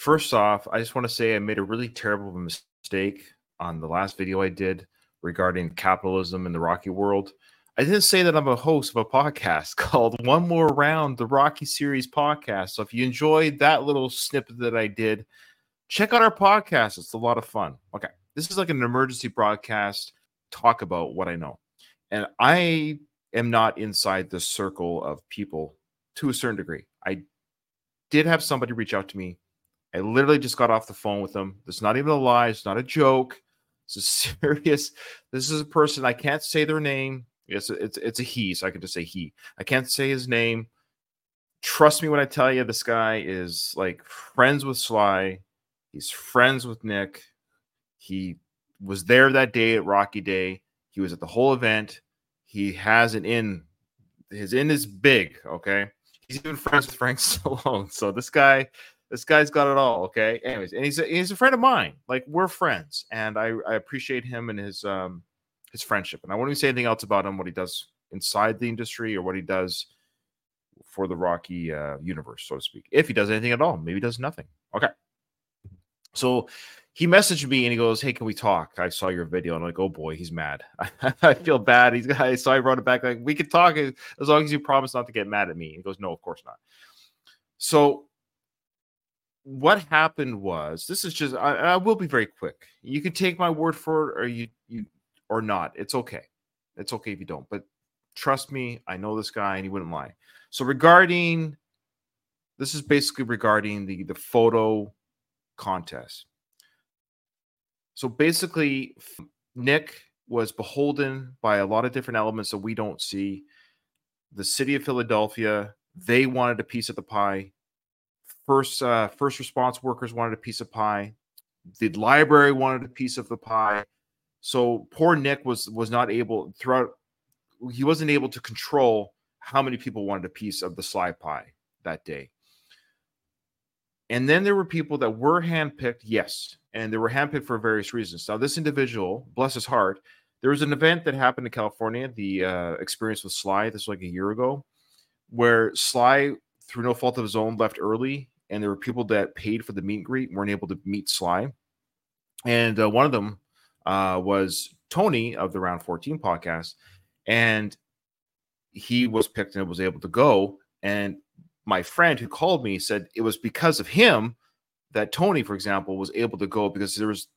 First off, I just want to say I made a really terrible mistake on the last video I did regarding capitalism in the Rocky world. I didn't say that I'm a host of a podcast called One More Round, the Rocky Series podcast. So if you enjoyed that little snippet that I did, check out our podcast. It's a lot of fun. Okay. This is like an emergency broadcast, talk about what I know. And I am not inside the circle of people to a certain degree. I did have somebody reach out to me. I literally just got off the phone with them. It's not even a lie. It's not a joke. It's a serious. This is a person. I can't say their name. It's a, it's it's a he, so I can just say he. I can't say his name. Trust me when I tell you, this guy is like friends with Sly. He's friends with Nick. He was there that day at Rocky Day. He was at the whole event. He has an in. His in is big. Okay, he's even friends with Frank Stallone. So this guy, this guy's got it all. Okay. Anyways, and he's a, he's a friend of mine. Like we're friends, and I I appreciate him and his um his friendship. And I won't even say anything else about him, what he does inside the industry or what he does for the Rocky uh, universe, so to speak. If he does anything at all, maybe does nothing. Okay. So he messaged me and he goes, Hey, can we talk? I saw your video. And I'm like, Oh boy, he's mad. I feel bad. He's I so I wrote it back like we could talk as long as you promise not to get mad at me. He goes, No, of course not. So what happened was this is just I, I, will be very quick. You can take my word for it or you you or not. It's okay. It's okay if you don't. But trust me, I know this guy and he wouldn't lie. So regarding this is basically regarding the the photo contest. So basically, Nick was beholden by a lot of different elements that we don't see. The city of Philadelphia, they wanted a piece of the pie. First, uh, first response workers wanted a piece of pie. The library wanted a piece of the pie. So poor Nick was was not able throughout. He wasn't able to control how many people wanted a piece of the sly pie that day. And then there were people that were handpicked, yes, and they were handpicked for various reasons. Now, this individual, bless his heart, there was an event that happened in California, the uh, experience with Sly, this was like a year ago, where Sly, through no fault of his own, left early, and there were people that paid for the meet and greet weren't able to meet Sly. And uh, one of them uh, was Tony of the Round 14 podcast, and he was picked and was able to go. And my friend who called me said it was because of him that Tony, for example, was able to go because there was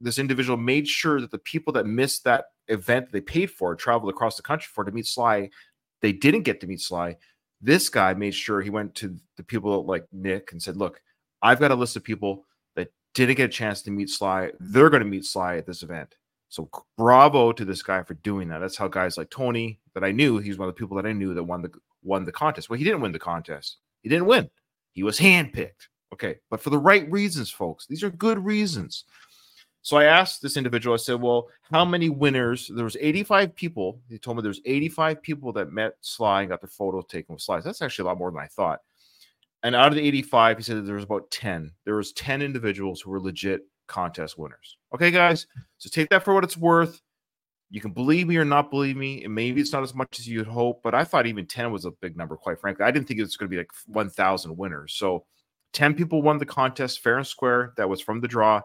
this individual made sure that the people that missed that event that they paid for traveled across the country for to meet Sly, they didn't get to meet Sly. This guy made sure he went to the people like Nick and said, Look, I've got a list of people that didn't get a chance to meet Sly. They're going to meet Sly at this event. So bravo to this guy for doing that. That's how guys like Tony that I knew, he's one of the people that I knew that won the won the contest. Well, he didn't win the contest. He didn't win. He was handpicked. Okay, but for the right reasons, folks. These are good reasons. So I asked this individual, I said, Well, how many winners? There was 85 people. He told me there's 85 people that met Sly and got their photo taken with Sly. That's actually a lot more than I thought. And out of the 85, he said there was about 10. There was 10 individuals who were legit contest winners. Okay, guys. So take that for what it's worth. You can believe me or not believe me, and maybe it's not as much as you'd hope, but I thought even 10 was a big number, quite frankly. I didn't think it was going to be like 1,000 winners. So 10 people won the contest fair and square. That was from the draw.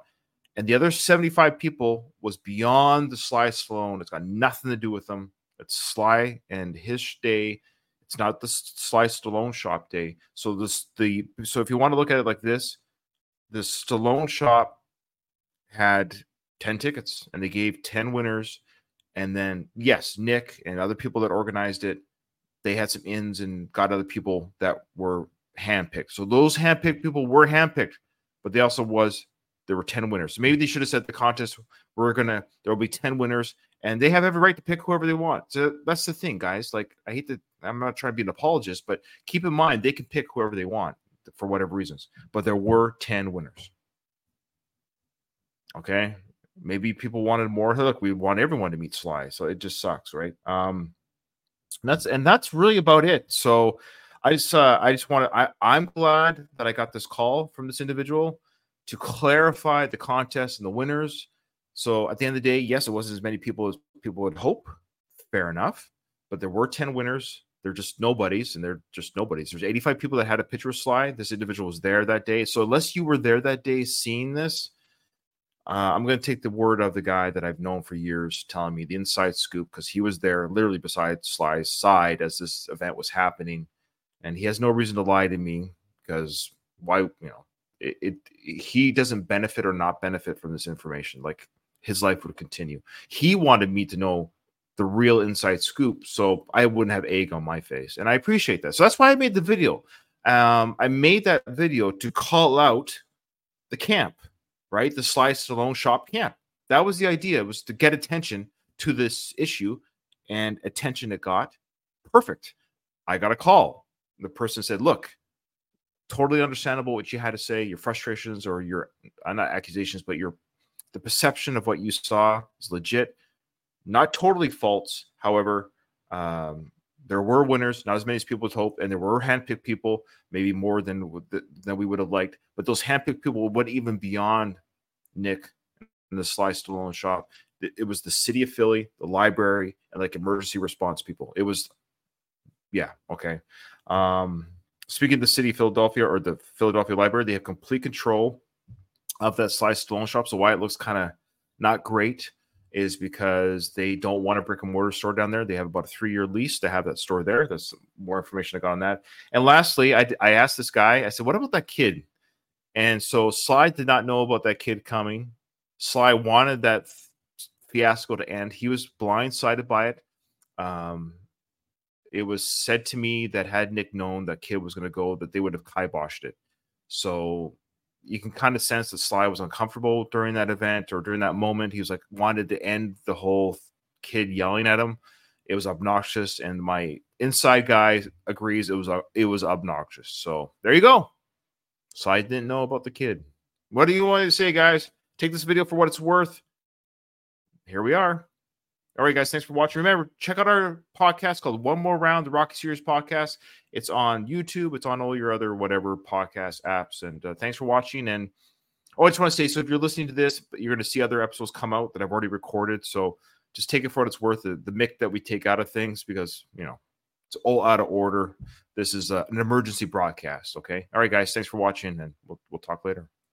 And the other 75 people was beyond the Sly Stallone. It's got nothing to do with them. It's Sly and his day. It's not the Sly Stallone shop day. So this the so if you want to look at it like this, the Stallone shop had 10 tickets and they gave 10 winners and then, yes, Nick and other people that organized it, they had some ins and got other people that were handpicked. So those handpicked people were handpicked, but they also was there were 10 winners. Maybe they should have said the contest, we're gonna there will be 10 winners, and they have every right to pick whoever they want. So that's the thing, guys. Like I hate to I'm not trying to be an apologist, but keep in mind they can pick whoever they want for whatever reasons. But there were 10 winners. Okay maybe people wanted more. Look, we want everyone to meet Sly, so it just sucks, right? Um, and that's and that's really about it. So I just uh, I just want to I I'm glad that I got this call from this individual to clarify the contest and the winners. So at the end of the day, yes, it wasn't as many people as people would hope. Fair enough, but there were ten winners. they're just nobodies and they're just nobodies. There's 85 people that had a picture Sly. This individual was there that day. So unless you were there that day seeing this, uh, I'm going to take the word of the guy that I've known for years telling me the inside scoop because he was there literally beside Sly's side as this event was happening. And he has no reason to lie to me because why, you know, it, it he doesn't benefit or not benefit from this information. Like his life would continue. He wanted me to know the real inside scoop so I wouldn't have egg on my face. And I appreciate that. So that's why I made the video. Um, I made that video to call out the camp, right? The Sly Stallone shop camp. That was the idea. It was to get attention to this issue and attention it got. Perfect. I got a call. The person said, Look, totally understandable what you had to say, your frustrations or your uh, not accusations, but your the perception of what you saw is legit not totally false. However, um, there were winners, not as many as people would hope, and there were handpicked people, maybe more than than we would have liked. But those handpicked people went even beyond Nick and the Sly Stallone shop. It was the city of Philly, the library, and like emergency response people. It was, yeah, okay. Um, speaking of the city of Philadelphia or the Philadelphia Library, they have complete control of that Sly Stallone shop. So why it looks kind of not great is because they don't want a brick and mortar store down there. They have about a three year lease to have that store there. There's more information I got on that. And lastly, I, I asked this guy, I said, What about that kid? And so Sly did not know about that kid coming. Sly wanted that fiasco to end. He was blindsided by it. Um, it was said to me that had Nick known that kid was going to go, that they would have kiboshed it. So you can kind of sense that Sly was uncomfortable during that event or during that moment. He was like wanted to end the whole kid yelling at him. It was obnoxious, and my inside guy agrees it was it was obnoxious. So there you go. Sly didn't know about the kid. What do you want to say, guys? Take this video for what it's worth. Here we are. All right, guys, thanks for watching. Remember, check out our podcast called One More Round, the Rocky Series podcast. It's on YouTube, it's on all your other whatever podcast apps. And uh, thanks for watching. And oh, I just want to say so if you're listening to this, you're going to see other episodes come out that I've already recorded. So just take it for what it's worth the, the mic that we take out of things because, you know, it's all out of order. This is uh, an emergency broadcast. Okay. All right, guys, thanks for watching, and we'll, we'll talk later.